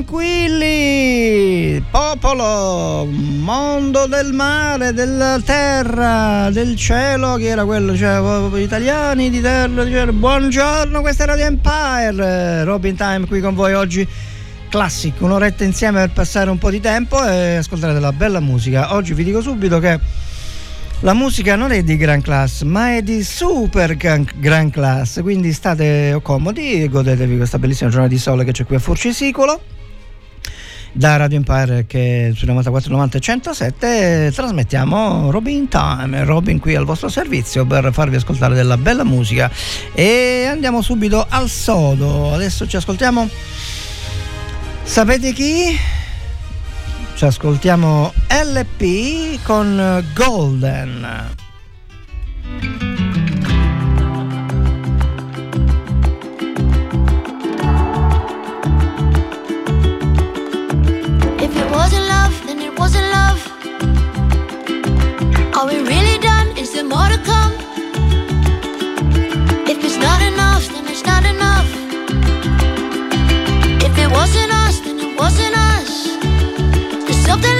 Tranquilli, popolo, mondo del mare, della terra, del cielo, che era quello, cioè italiani di terra, di cielo. buongiorno, questa è Radio Empire, Robin Time qui con voi oggi. Classic, un'oretta insieme per passare un po' di tempo e ascoltare della bella musica. Oggi vi dico subito che la musica non è di gran class, ma è di super gran, gran class, quindi state comodi e godetevi questa bellissima giornata di sole che c'è qui a Furcisicolo. Da Radio Empire che su 9490 e 107 trasmettiamo Robin Time, Robin qui al vostro servizio per farvi ascoltare della bella musica e andiamo subito al sodo. Adesso ci ascoltiamo Sapete chi? Ci ascoltiamo LP con Golden. Are we really done? Is there more to come? If it's not enough, then it's not enough. If it wasn't us, then it wasn't us. There's something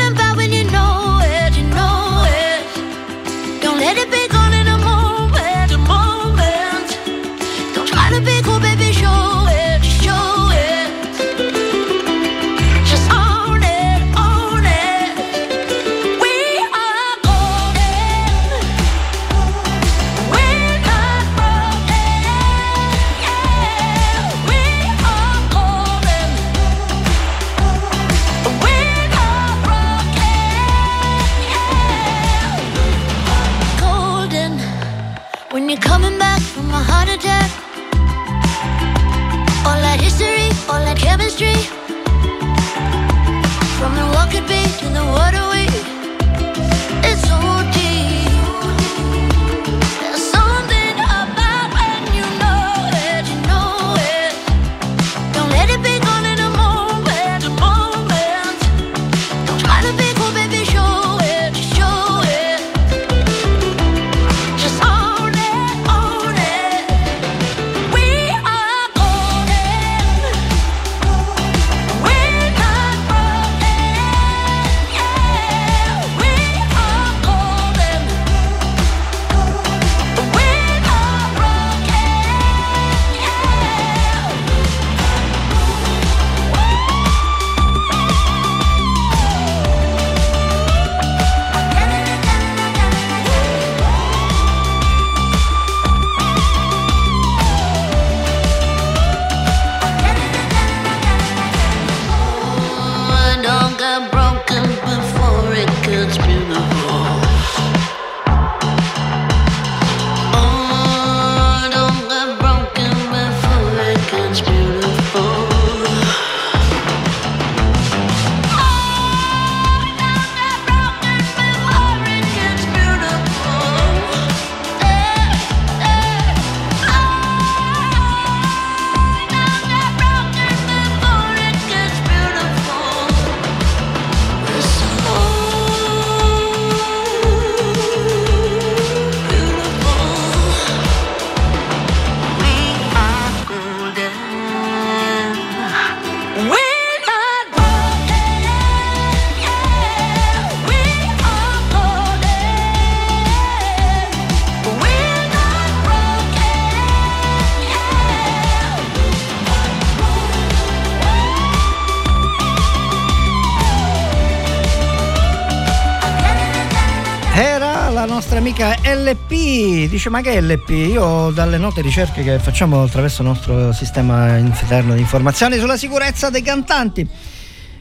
LP. Dice: Ma che LP? Io dalle note ricerche che facciamo attraverso il nostro sistema interno di informazioni sulla sicurezza dei cantanti.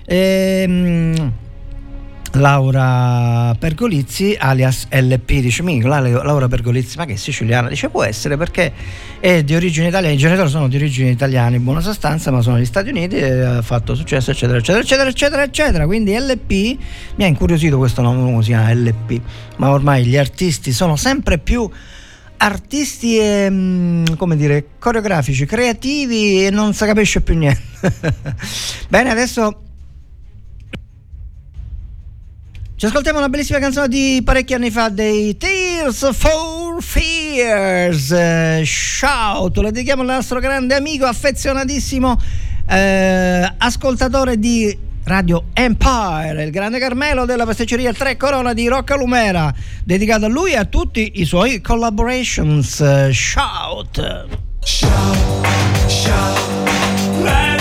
Ehm. Laura Pergolizzi alias LP dice Mico, Laura Pergolizzi ma che è siciliana? Dice può essere perché è di origine italiana, i genitori sono di origine italiana in buona sostanza ma sono negli Stati Uniti e ha fatto successo eccetera eccetera eccetera eccetera eccetera. Quindi LP mi ha incuriosito questo nome come si chiama LP ma ormai gli artisti sono sempre più artisti e, mm, come dire coreografici, creativi e non si capisce più niente. Bene adesso Ci ascoltiamo una bellissima canzone di parecchi anni fa dei Tears for Fears. Shout, la dedichiamo al nostro grande amico, affezionatissimo eh, ascoltatore di Radio Empire, il grande Carmelo della pasticceria Tre Corona di Rocca Lumera, dedicato a lui e a tutti i suoi collaborations. Shout. Shout, shout.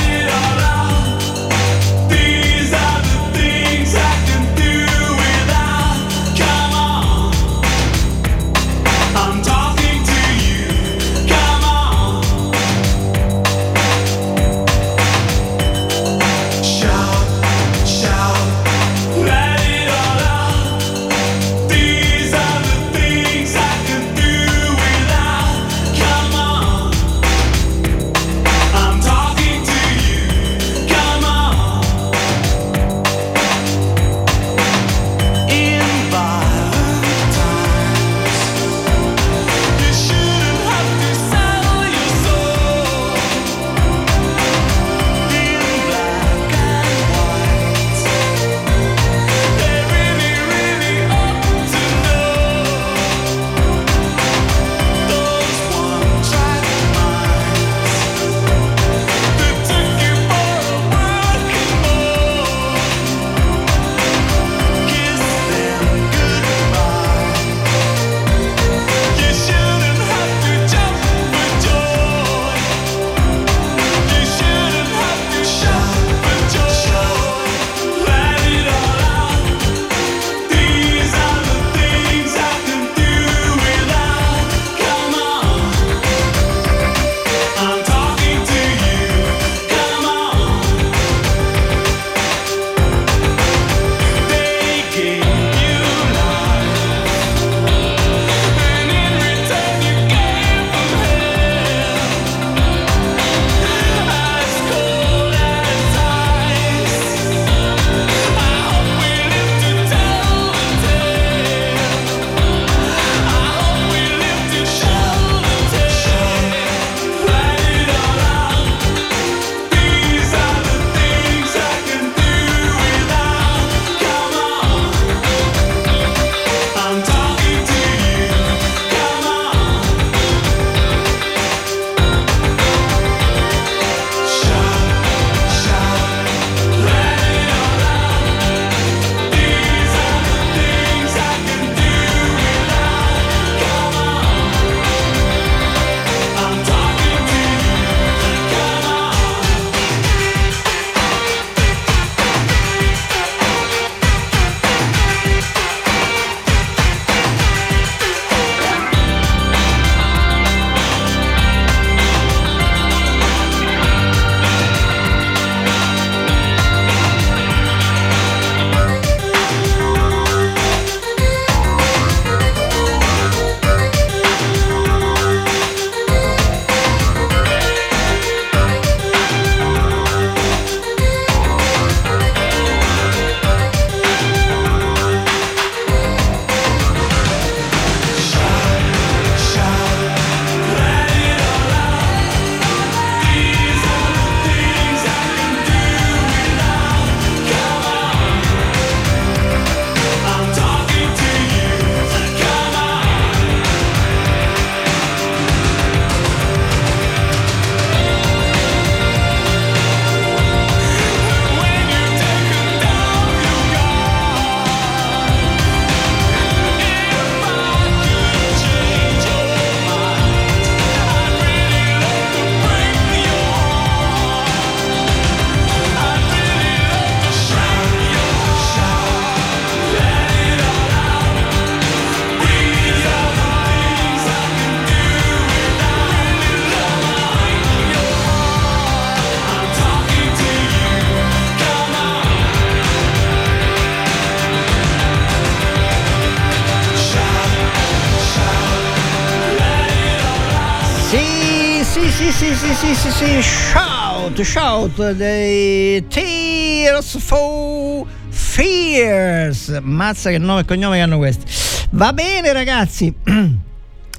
Shout dei Tears for Fears. Mazza che nome e cognome che hanno questi. Va bene ragazzi.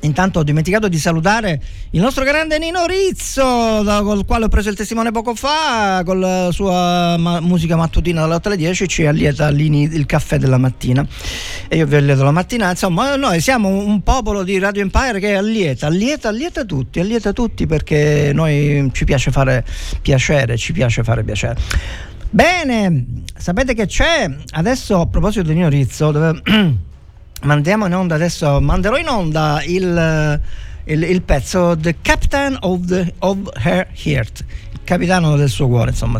Intanto ho dimenticato di salutare il nostro grande Nino Rizzo, da, col quale ho preso il testimone poco fa, con la sua ma- musica mattutina dalle 8 alle 10 ci allieta il caffè della mattina. E io vi allieto la mattina, insomma noi siamo un popolo di Radio Empire che allieta, allieta, allieta tutti, allieta tutti perché noi ci piace fare piacere, ci piace fare piacere. Bene, sapete che c'è? Adesso a proposito di Nino Rizzo, dove... mandiamo in onda adesso, manderò in onda il, il, il pezzo The Captain of, the, of Her Heart, il capitano del suo cuore, insomma,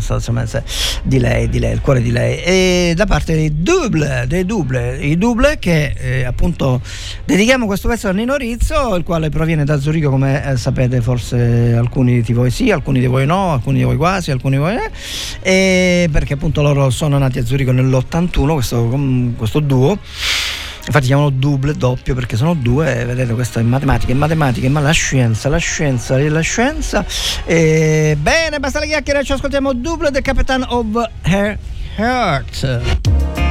di lei, di lei, il cuore di lei, e da parte dei Double, dei Double, i Double che eh, appunto dedichiamo questo pezzo a Nino Rizzo, il quale proviene da Zurigo, come eh, sapete forse alcuni di voi sì, alcuni di voi no, alcuni di voi quasi, alcuni di voi eh, perché appunto loro sono nati a Zurigo nell'81, questo, questo duo infatti chiamano double, doppio perché sono due vedete questo è matematica, è matematica ma la scienza la scienza la scienza. E bene basta la chiacchiera ci ascoltiamo double The Captain of Her Heart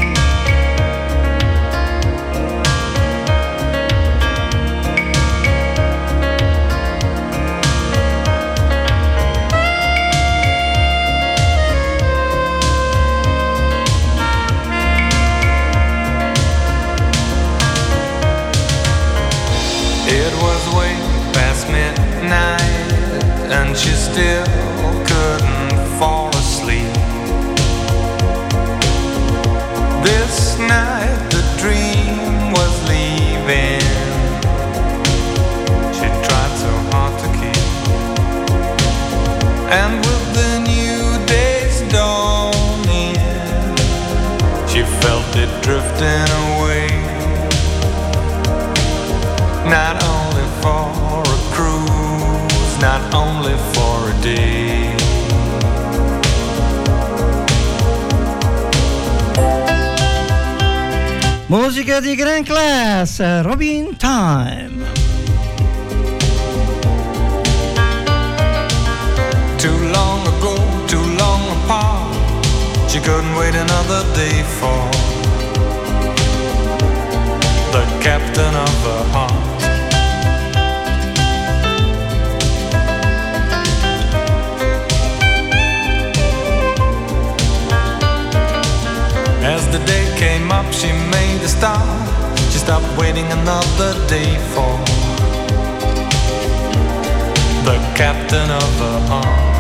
and she still couldn't fall asleep. This night musica di gran class Robin Time Too long ago, too long apart. She couldn't wait another day for the captain of her heart. As the day came up, she made a start. She stopped waiting another day for the captain of her heart.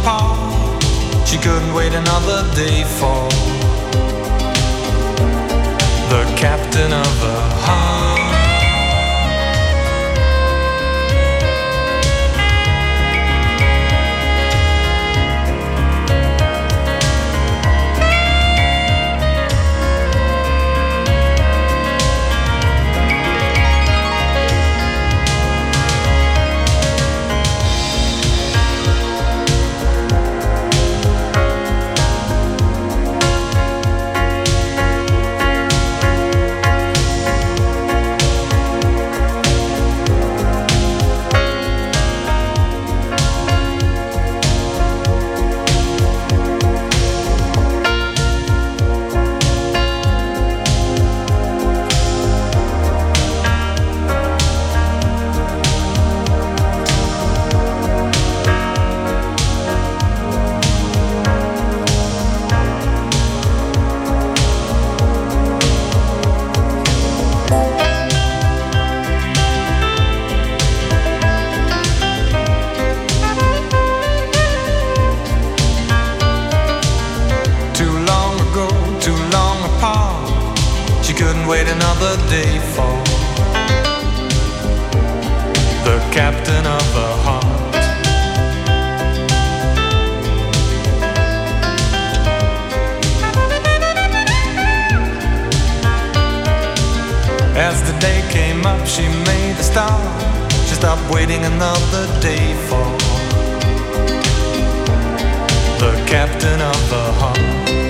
Apart. She couldn't wait another day for the captain of the heart. Another day for the captain of the heart. As the day came up, she made a start. She stopped waiting another day for the captain of the heart.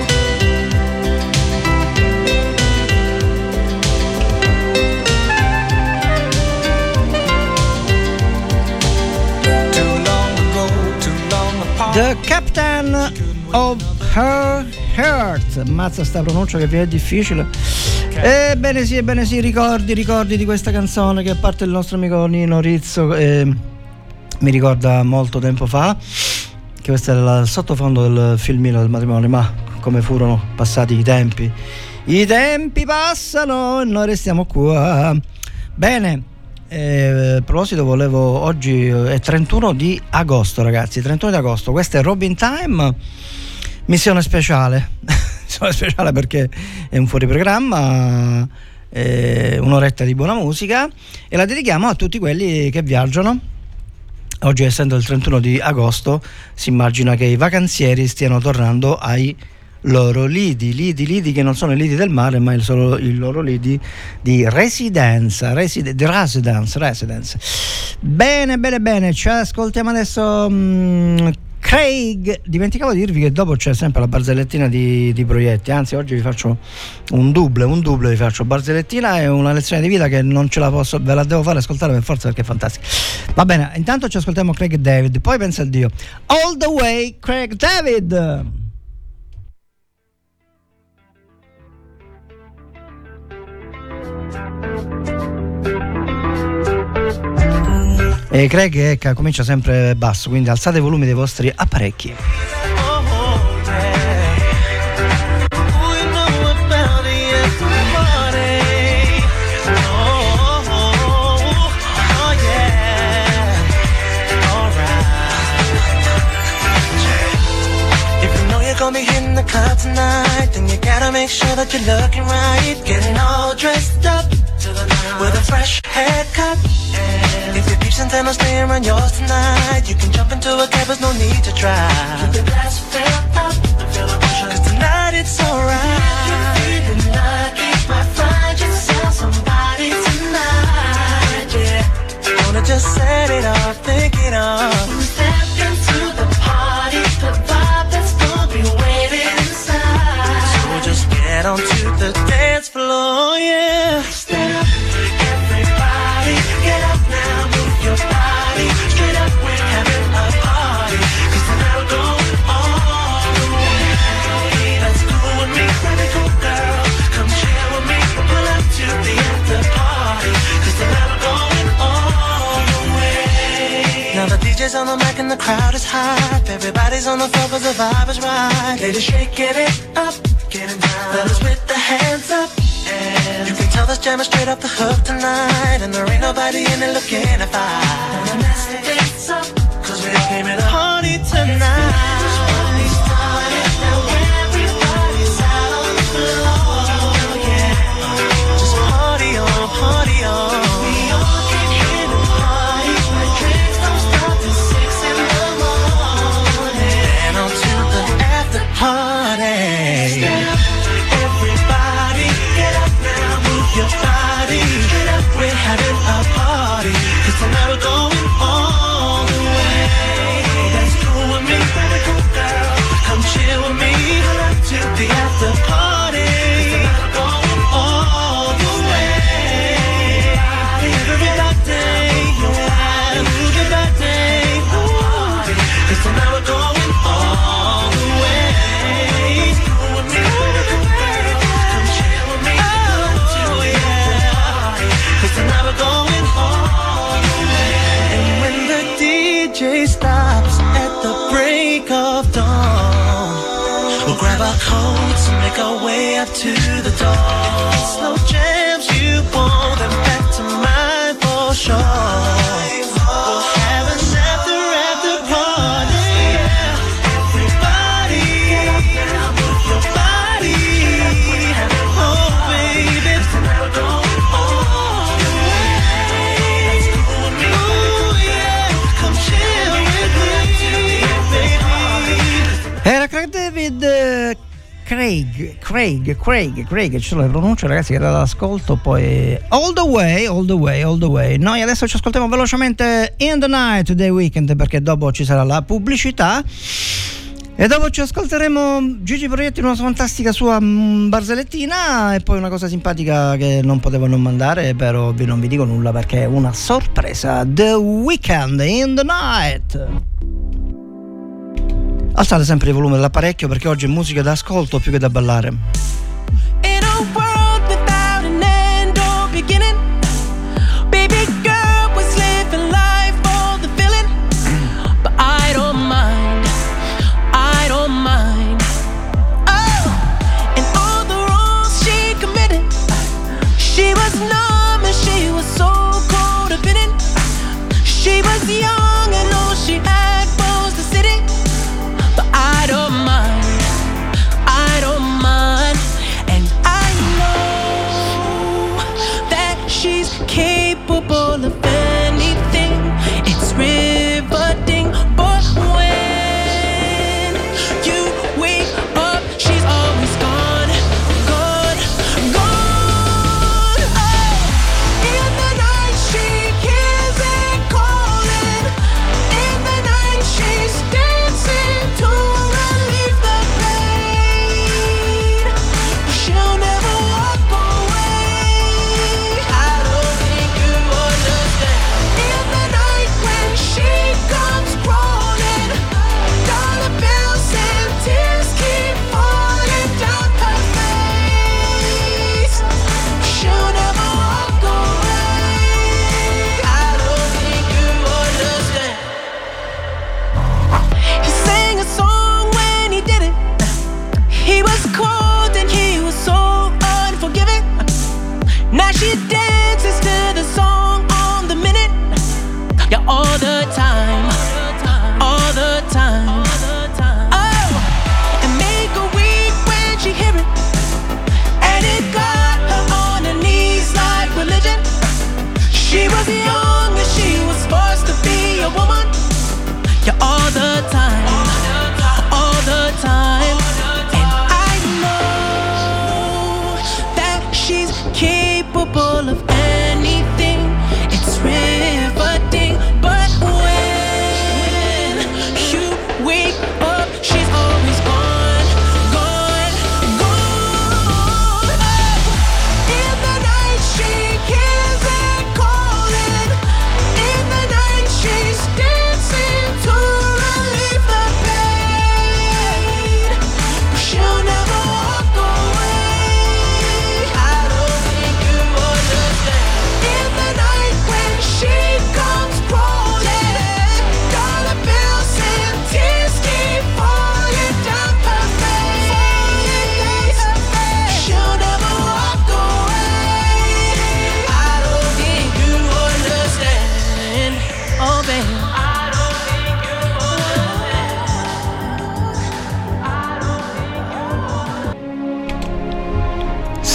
The Captain of Her Heart. Mazza sta pronuncia che vi è difficile. Ebbene sì, ebbene sì, ricordi, ricordi di questa canzone che a parte il nostro amico Nino Rizzo eh, mi ricorda molto tempo fa che questo era il sottofondo del filmino del matrimonio, ma come furono passati i tempi. I tempi passano e noi restiamo qua. Bene, eh, a proposito, volevo oggi eh, è 31 di agosto, ragazzi. 31 di agosto, questo è Robin Time, missione speciale. missione speciale perché è un fuori programma, eh, un'oretta di buona musica e la dedichiamo a tutti quelli che viaggiano. Oggi, essendo il 31 di agosto, si immagina che i vacanzieri stiano tornando ai loro lidi, lidi, lidi che non sono i lidi del mare, ma il solo, i loro lidi di residenza, reside, di residence, residence. Bene, bene, bene, ci ascoltiamo adesso mm, Craig. Dimenticavo di dirvi che dopo c'è sempre la barzellettina di, di proietti, anzi oggi vi faccio un double, un double vi faccio barzellettina e una lezione di vita che non ce la posso, ve la devo fare ascoltare per forza perché è fantastica. Va bene, intanto ci ascoltiamo Craig David, poi pensa il Dio. All the way Craig David. E Craig ecco, comincia sempre basso, quindi alzate i volumi dei vostri apparecchi. Gonna be hitting the tonight, then you gotta make sure that you're looking right. Getting all dressed up with a fresh haircut. Your peeps and staying around yours tonight, you can jump into a cab, there's no need to drive. Keep the glass filled up, cause tonight it's alright. You're feeling lucky, might find yourself somebody tonight. Yeah, wanna just set it off, think it off. Step into the party, the vibe that's gonna be waiting inside. So just get onto the On the mic and the crowd is hype. Everybody's on the floor 'cause the vibe is right. Ladies shaking it up, getting down. Fellas with the hands up. And you can tell this jam is straight up the hook tonight. And there ain't nobody in it looking to fight. Up to Craig Craig, Craig, Craig, Craig, ce lo pronuncio ragazzi che dall'ascolto poi All the way, all the way, all the way. Noi adesso ci ascoltiamo velocemente In the Night dei Weekend perché dopo ci sarà la pubblicità. E dopo ci ascolteremo Gigi Proietti in una fantastica sua mm, barzellettina e poi una cosa simpatica che non potevo non mandare, però vi non vi dico nulla perché è una sorpresa. The Weekend in the Night. Alzate sempre il volume dell'apparecchio perché oggi è musica da ascolto più che da ballare.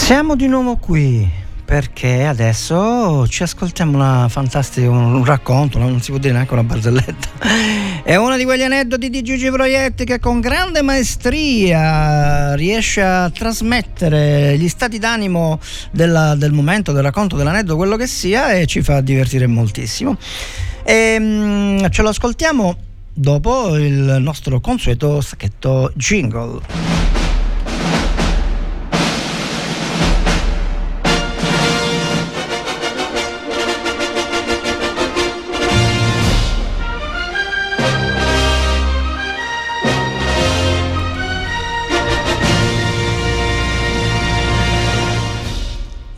Siamo di nuovo qui perché adesso ci ascoltiamo una fantastica, un racconto, non si può dire neanche una barzelletta. È uno di quegli aneddoti di Gigi Proietti che con grande maestria riesce a trasmettere gli stati d'animo della- del momento, del racconto, dell'aneddoto, quello che sia, e ci fa divertire moltissimo. E, mm, ce lo ascoltiamo dopo il nostro consueto sacchetto jingle.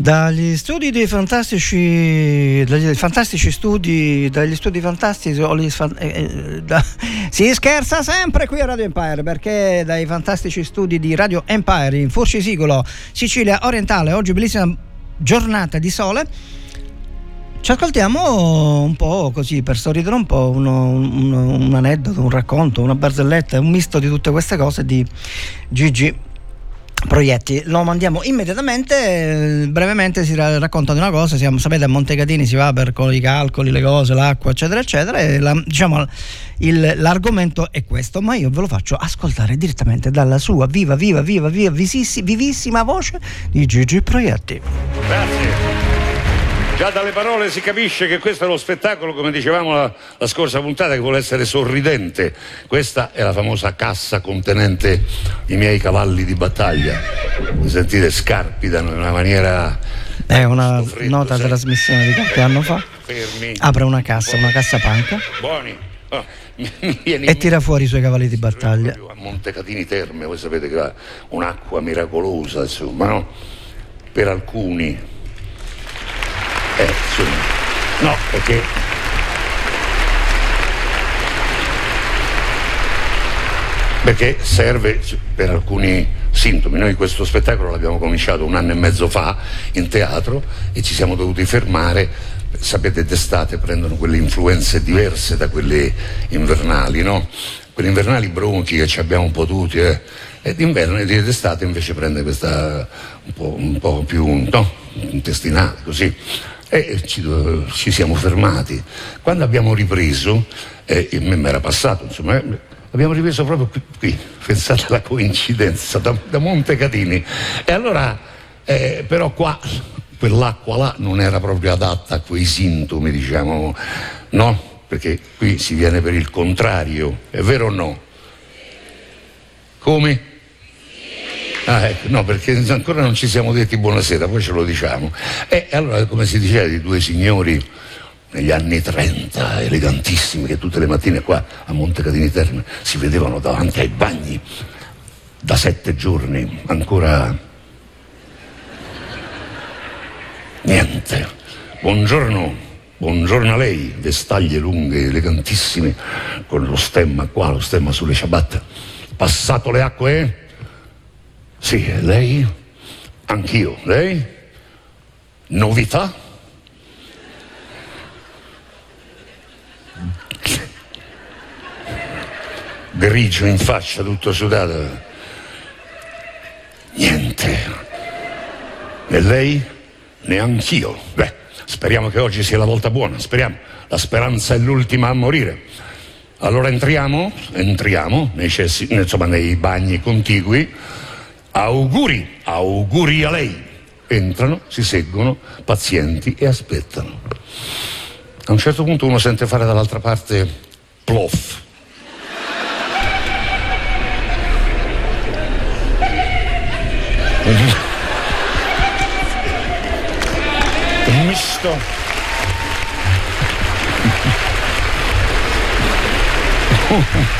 Dagli studi dei fantastici, dagli fantastici studi, dagli studi fantastici, eh, eh, da- si scherza sempre qui a Radio Empire perché dai fantastici studi di Radio Empire in Furcisicolo, Sicilia orientale, oggi bellissima giornata di sole. Ci ascoltiamo un po' così per sorridere un po', uno- un, un aneddoto, un racconto, una barzelletta, un misto di tutte queste cose di Gigi proietti. Lo mandiamo immediatamente. eh, brevemente si ra- racconta di una cosa. Siamo, sapete, a Montecatini si va per i calcoli, le cose, l'acqua, eccetera, eccetera. E la- diciamo, il- l'argomento è questo, ma io ve lo faccio ascoltare direttamente dalla sua viva, viva, viva, viva, visissi- vivissima voce di Gigi Proietti. Grazie. Già dalle parole si capisce che questo è lo spettacolo, come dicevamo la, la scorsa puntata, che vuole essere sorridente. Questa è la famosa cassa contenente i miei cavalli di battaglia. Mi sentite scarpidano in una maniera... È una freddo, nota sai. trasmissione di qualche anno fa. Fermi. Apre una cassa, una cassa panca Buoni. Oh, e tira fuori i suoi cavalli di battaglia. a Montecatini Terme, voi sapete che ha un'acqua miracolosa, insomma, no? Per alcuni. Eh, insomma. No, perché. Perché serve per alcuni sintomi. Noi questo spettacolo l'abbiamo cominciato un anno e mezzo fa in teatro e ci siamo dovuti fermare. Sapete, d'estate prendono quelle influenze diverse da quelle invernali, no? Quelle invernali bronchi che ci abbiamo un po' tutti, eh? e d'inverno e d'estate invece prende questa un po', un po' più no? intestinale, così. E ci, ci siamo fermati. Quando abbiamo ripreso, eh, mi era passato, insomma, eh, abbiamo ripreso proprio qui, qui. pensate alla coincidenza, da, da Montecatini. E allora, eh, però qua, quell'acqua là non era proprio adatta a quei sintomi, diciamo, no? Perché qui si viene per il contrario, è vero o no? Come? Ah, ecco, no, perché ancora non ci siamo detti buonasera, poi ce lo diciamo. E allora, come si diceva, di due signori negli anni 30, elegantissimi, che tutte le mattine qua a Montecatini Terme si vedevano davanti ai bagni da sette giorni, ancora niente. Buongiorno, buongiorno a lei, vestaglie lunghe, elegantissime, con lo stemma qua, lo stemma sulle ciabatte. Passato le acque? Sì, lei? Anch'io. Lei? Novità? Grigio in faccia, tutto sudato. Niente. E lei? Neanch'io. Beh, speriamo che oggi sia la volta buona, speriamo. La speranza è l'ultima a morire. Allora entriamo, entriamo nei, cessi- insomma, nei bagni contigui. Auguri, auguri a lei. Entrano, si seggono, pazienti e aspettano. A un certo punto uno sente fare dall'altra parte plof. Un misto.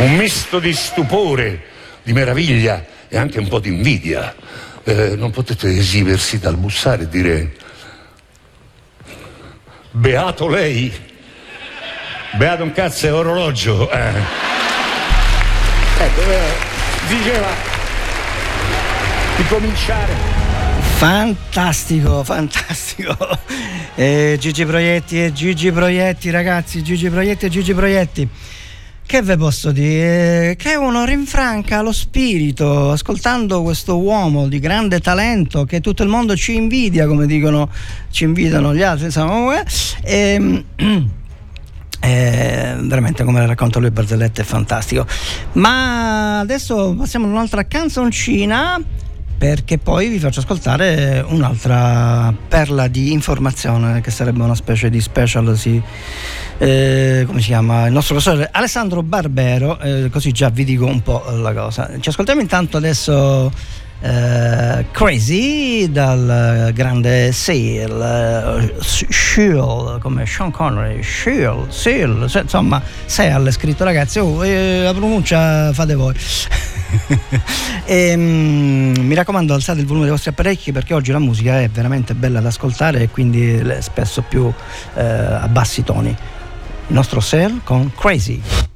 Un misto di stupore, di meraviglia e anche un po' di invidia. Eh, non potete esimersi dal bussare e dire beato lei, beato un cazzo è orologio. Eh. Ecco, eh, diceva di cominciare. Fantastico, fantastico. Eh, Gigi Proietti e Gigi Proietti, ragazzi, Gigi Proietti e Gigi Proietti. Che ve posso dire? Che uno rinfranca lo spirito ascoltando questo uomo di grande talento che tutto il mondo ci invidia, come dicono, ci invidiano gli altri, insomma. eh, ehm, eh, veramente come racconta lui Barzelletta è fantastico. Ma adesso passiamo ad un'altra canzoncina perché poi vi faccio ascoltare un'altra perla di informazione che sarebbe una specie di special, sì. Eh, come si chiama? Il nostro professore Alessandro Barbero, eh, così già vi dico un po' la cosa. Ci ascoltiamo intanto adesso eh, Crazy dal grande Seal, uh, Seal, come Sean Connery, Seal, Seal, cioè, insomma, Seal è scritto ragazzi, oh, eh, la pronuncia fate voi. e, mm, mi raccomando alzate il volume dei vostri apparecchi perché oggi la musica è veramente bella da ascoltare e quindi le- spesso più eh, a bassi toni. Il nostro Seal con Crazy.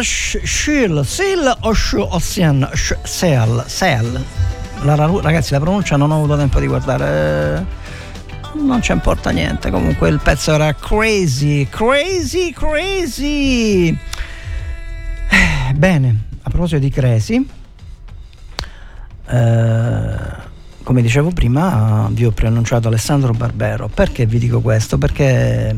Il nostro amico Sh- Shil, Sil o Shu Seal, Seal. La- la- ragazzi, la pronuncia non ho avuto tempo di guardare. Non ci importa niente. Comunque il pezzo era crazy, crazy, crazy. Eh, Bene, a proposito di crazy, eh, come dicevo prima, vi ho preannunciato Alessandro Barbero. Perché vi dico questo? Perché eh,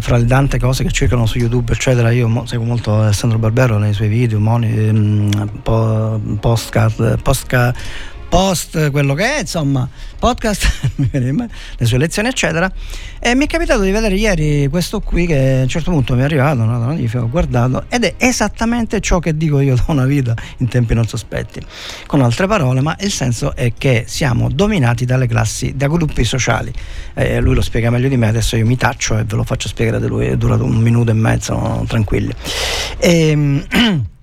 fra le tante cose che circolano su YouTube, eccetera, io seguo molto Alessandro Barbero nei suoi video, moni, ehm, po- postcard, postca- post quello che è, insomma, podcast, le sue lezioni, eccetera. E mi è capitato di vedere ieri questo qui che a un certo punto mi è arrivato, una notifica, ho guardato, ed è esattamente ciò che dico io da una vita in tempi non sospetti. Con altre parole, ma il senso è che siamo dominati dalle classi, da gruppi sociali. Eh, lui lo spiega meglio di me, adesso io mi taccio e ve lo faccio spiegare da lui, è durato un minuto e mezzo, tranquilli. Ehm,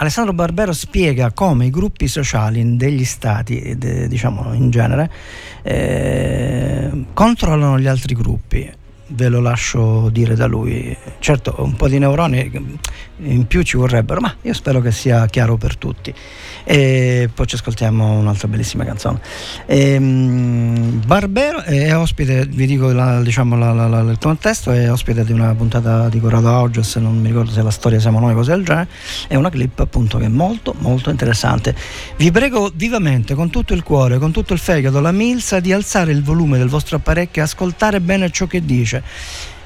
Alessandro Barbero spiega come i gruppi sociali degli stati, eh, diciamo in genere, eh, controllano gli altri gruppi. Ve lo lascio dire da lui. Certo, un po' di neuroni in più ci vorrebbero, ma io spero che sia chiaro per tutti. E poi ci ascoltiamo un'altra bellissima canzone. Ehm, Barbero è ospite, vi dico la- diciamo, la- la- il contesto, è ospite di una puntata di Corrado Auges, non mi ricordo se la storia siamo noi, cose del genere, è una clip appunto che è molto molto interessante. Vi prego vivamente, con tutto il cuore, con tutto il fegato, la milza di alzare il volume del vostro apparecchio e ascoltare bene ciò che dice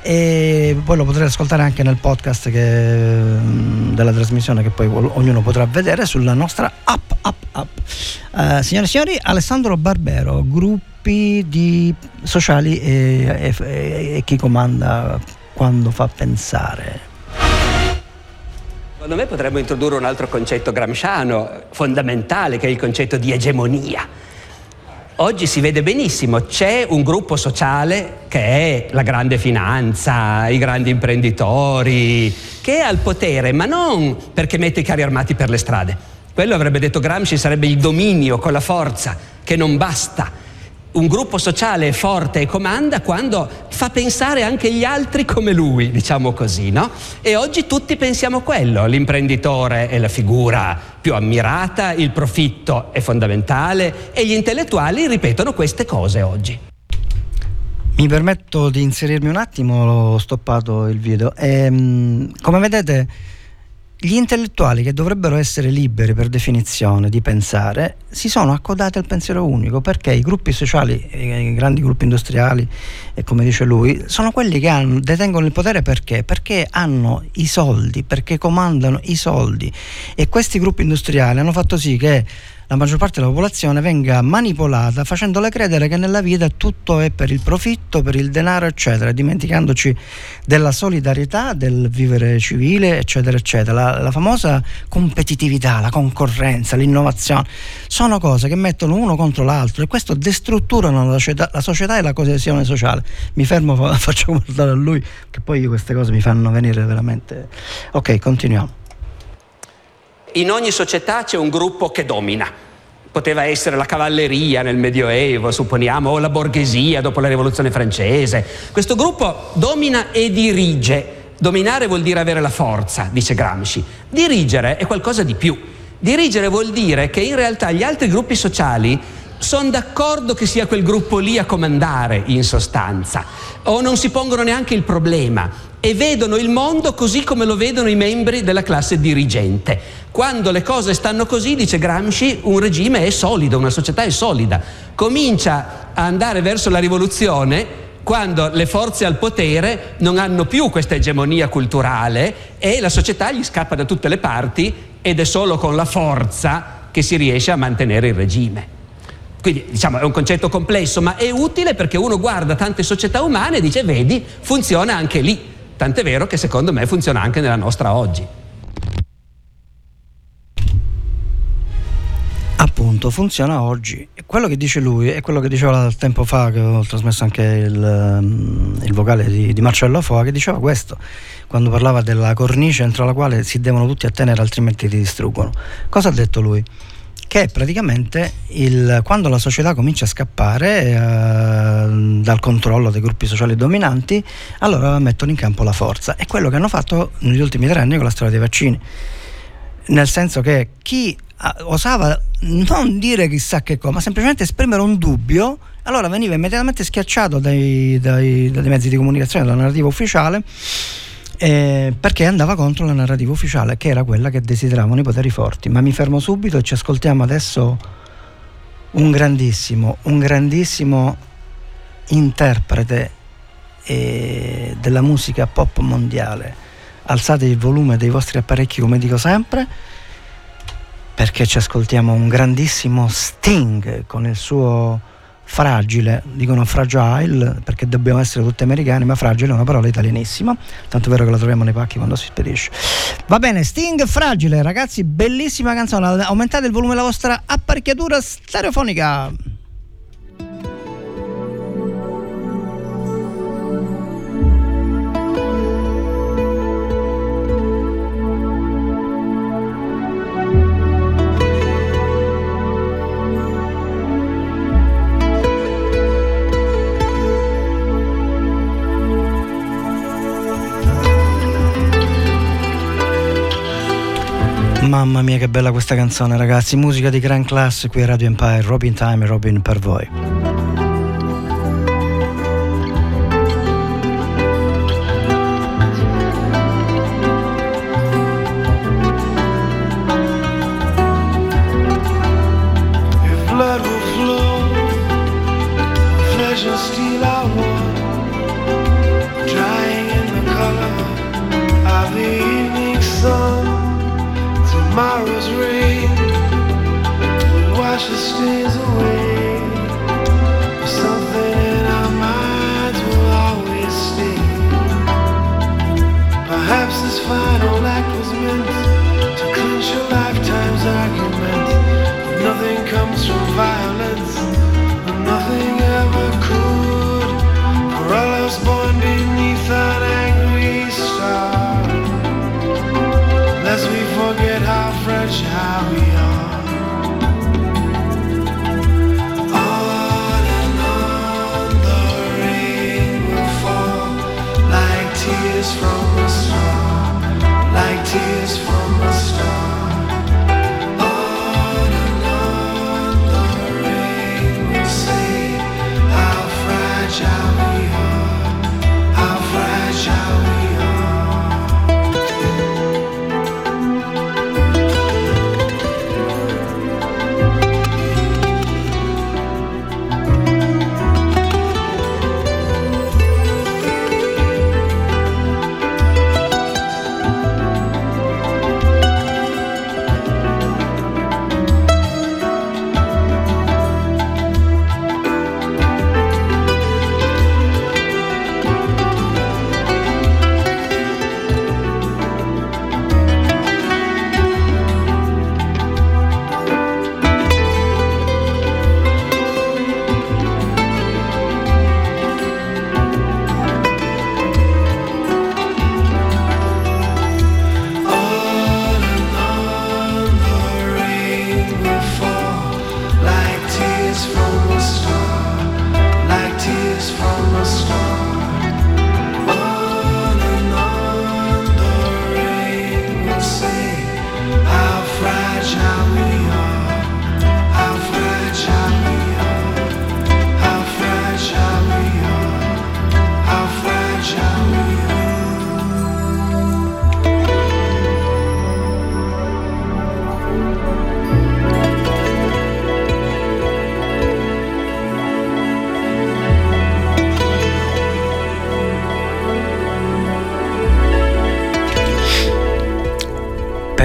e poi lo potrete ascoltare anche nel podcast che, mm, della trasmissione che poi ognuno potrà vedere sulla nostra app. app, app. Eh, signore e signori, Alessandro Barbero, gruppi di sociali e, e- e chi comanda quando fa pensare. Secondo me potremmo introdurre un altro concetto gramsciano fondamentale che è il concetto di egemonia. Oggi si vede benissimo, c'è un gruppo sociale che è la grande finanza, i grandi imprenditori, che è al potere, ma non perché mette i carri armati per le strade. Quello avrebbe detto Gramsci sarebbe il dominio con la forza, che non basta. Un gruppo sociale forte e comanda quando fa pensare anche gli altri come lui, diciamo così, no? E oggi tutti pensiamo quello, l'imprenditore è la figura più ammirata, il profitto è fondamentale e gli intellettuali ripetono queste cose oggi. Mi permetto di inserirmi un attimo, ho stoppato il video. Ehm, come vedete, gli intellettuali che dovrebbero essere liberi per definizione di pensare si sono accodati al pensiero unico perché i gruppi sociali, eh, i grandi gruppi industriali, come dice lui, sono quelli che hanno- detengono il potere perché? Perché hanno i soldi, perché comandano i soldi e questi gruppi industriali hanno fatto sì che la maggior parte della popolazione venga manipolata facendole credere che nella vita tutto è per il profitto, per il denaro, eccetera, dimenticandoci della solidarietà, del vivere civile, eccetera, eccetera. La, la famosa competitività, la concorrenza, l'innovazione, sono cose che mettono uno contro l'altro e questo destrutturano la società, la società e la coesione sociale. Mi fermo, fa- faccio guardare a lui, che poi queste cose mi fanno venire veramente... Ok, continuiamo. In ogni società c'è un gruppo che domina. Poteva essere la cavalleria nel Medioevo, supponiamo, o la borghesia dopo la Rivoluzione francese. Questo gruppo domina e dirige. Dominare vuol dire avere la forza, dice Gramsci. Dirigere è qualcosa di più. Dirigere vuol dire che in realtà gli altri gruppi sociali sono d'accordo che sia quel gruppo lì a comandare, in sostanza, o non si pongono neanche il problema e vedono il mondo così come lo vedono i membri della classe dirigente. Quando le cose stanno così, dice Gramsci, un regime è solido, una società è solida. Comincia a andare verso la rivoluzione quando le forze al potere non hanno più questa egemonia culturale e la società gli scappa da tutte le parti ed è solo con la forza che si riesce a mantenere il regime. Quindi diciamo è un concetto complesso, ma è utile perché uno guarda tante società umane e dice vedi, funziona anche lì. Tant'è vero che secondo me funziona anche nella nostra oggi. Appunto, funziona oggi. Quello che dice lui è quello che diceva tempo fa, che ho trasmesso anche il, um, il vocale di, di Marcello Foa, che diceva questo, quando parlava della cornice entro la quale si devono tutti attenere, altrimenti ti distruggono. Cosa ha detto lui? Che praticamente il- quando la società comincia a scappare eh, dal controllo dei gruppi sociali dominanti, allora mettono in campo la forza. È quello che hanno fatto negli ultimi tre anni con la storia dei vaccini nel senso che chi ah, osava non dire chissà che cosa, ma semplicemente esprimere un dubbio, allora veniva immediatamente schiacciato dai, dai- dai mezzi di comunicazione, dalla narrativa ufficiale, eh, perché andava contro la narrativa ufficiale, che era quella che desideravano i poteri forti. Ma mi fermo subito e ci ascoltiamo adesso un grandissimo, un grandissimo interprete eh, della musica pop mondiale. Alzate il volume dei vostri apparecchi, come dico sempre, perché ci ascoltiamo un grandissimo Sting con il suo fragile, dicono fragile perché dobbiamo essere tutti americani, ma fragile è una parola italianissima, tanto è vero che la troviamo nei pacchi quando si spedisce. Va bene, Sting fragile, ragazzi, bellissima canzone, aumentate il volume della vostra apparecchiatura stereofonica. Mia che bella questa canzone ragazzi, musica di gran classe qui a Radio Empire, Robin Time e Robin per voi.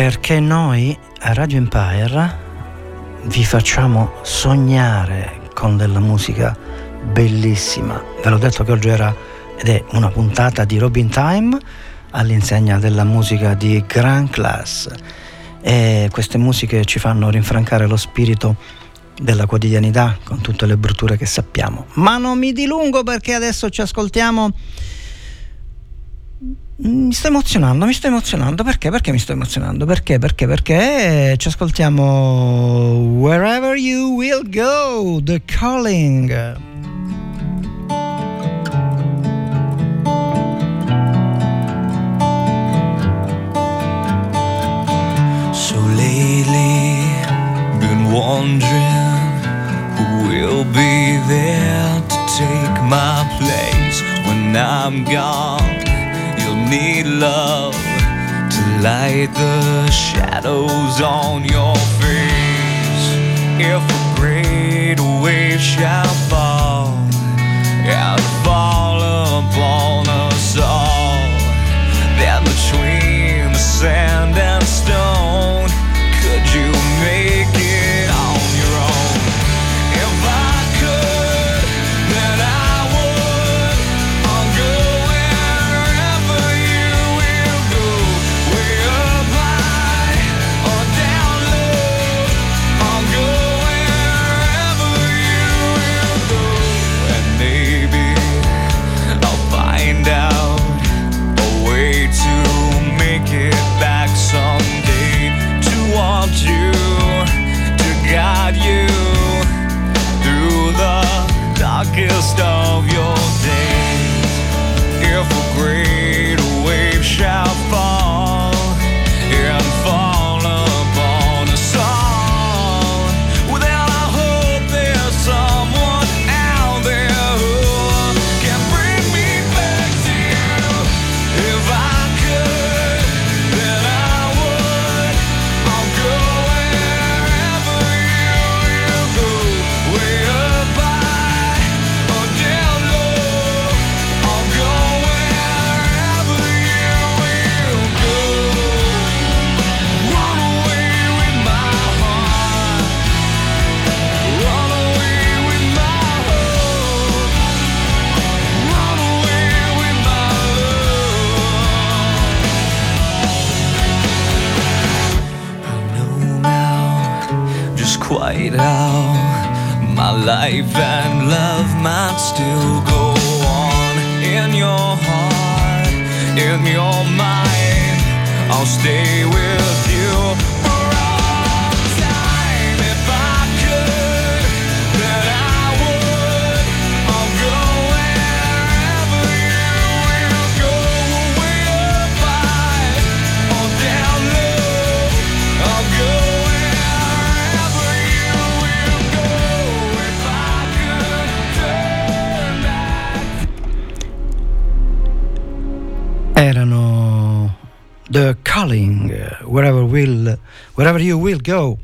Perché noi a Radio Empire vi facciamo sognare con della musica bellissima. Ve l'ho detto che oggi era ed è una puntata di Robin Time all'insegna della musica di Grand Class. E queste musiche ci fanno rinfrancare lo spirito della quotidianità con tutte le brutture che sappiamo. Ma non mi dilungo perché adesso ci ascoltiamo mi sto emozionando, mi sto emozionando. Perché? Perché mi sto emozionando? Perché? Perché? Perché ci ascoltiamo Wherever You Will Go, The Calling. So lately, been wondering who will be there to take my place when I'm gone. Need love to light the shadows on your face. If a great wave shall fall and fall upon us all, then between the sand and stone, will, wherever You Will Go.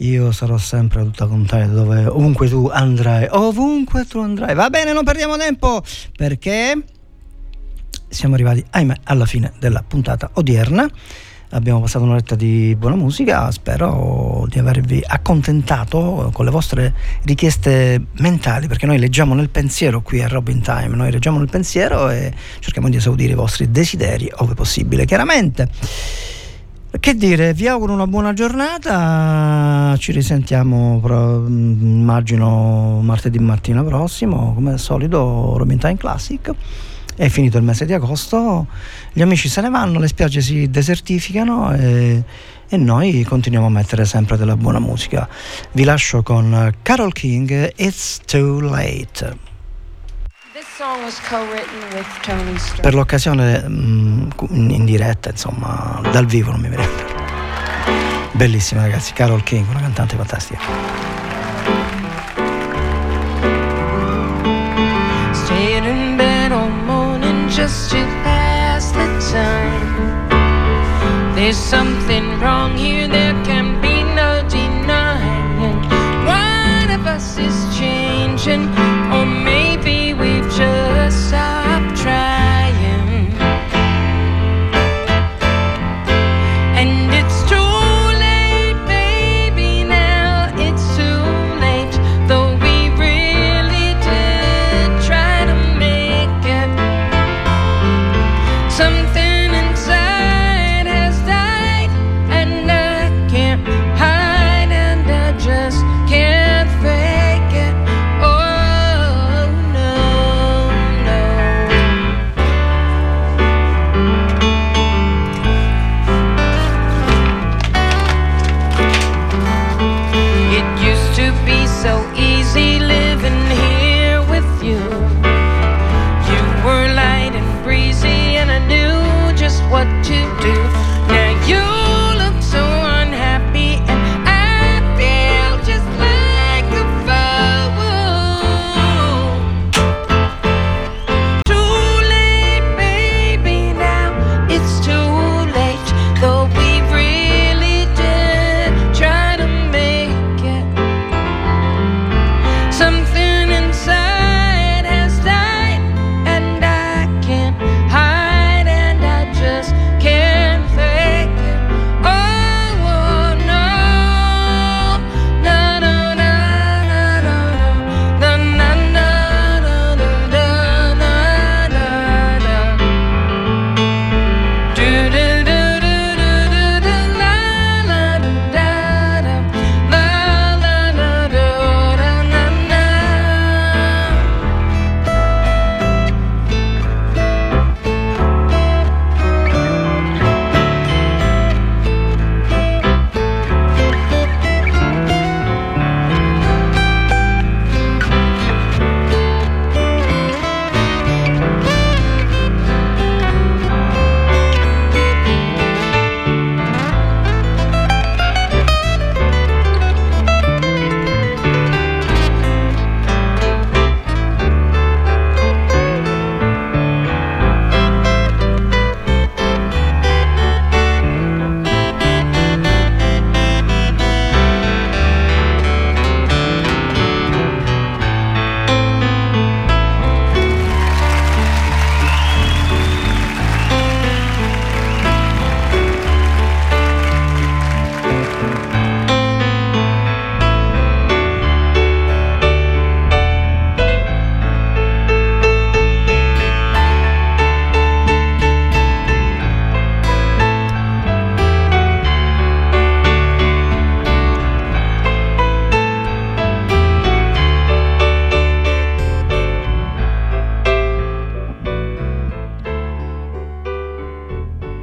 Io sarò sempre tutta con te dove, ovunque tu andrai, ovunque tu andrai. Va bene, non perdiamo tempo perché siamo arrivati, ahimè, alla fine della puntata odierna. Abbiamo passato un'oretta di buona musica, spero di avervi accontentato con le vostre richieste mentali, perché noi leggiamo nel pensiero qui a Robin Time, noi leggiamo nel pensiero e cerchiamo di esaudire i vostri desideri, ove possibile, chiaramente. Che dire, vi auguro una buona giornata, ci risentiamo pro- immagino martedì mattina prossimo, come al solito Robin Time Classic. È finito il mese di agosto, gli amici se ne vanno, le spiagge si desertificano e, e noi continuiamo a mettere sempre della buona musica. Vi lascio con Carol King, It's Too Late. Per l'occasione mm, in diretta, insomma, dal vivo non mi viene. Bellissima ragazzi, Carol King, una cantante fantastica. Stayed in bed all morning just to pass the time. There's something wrong here.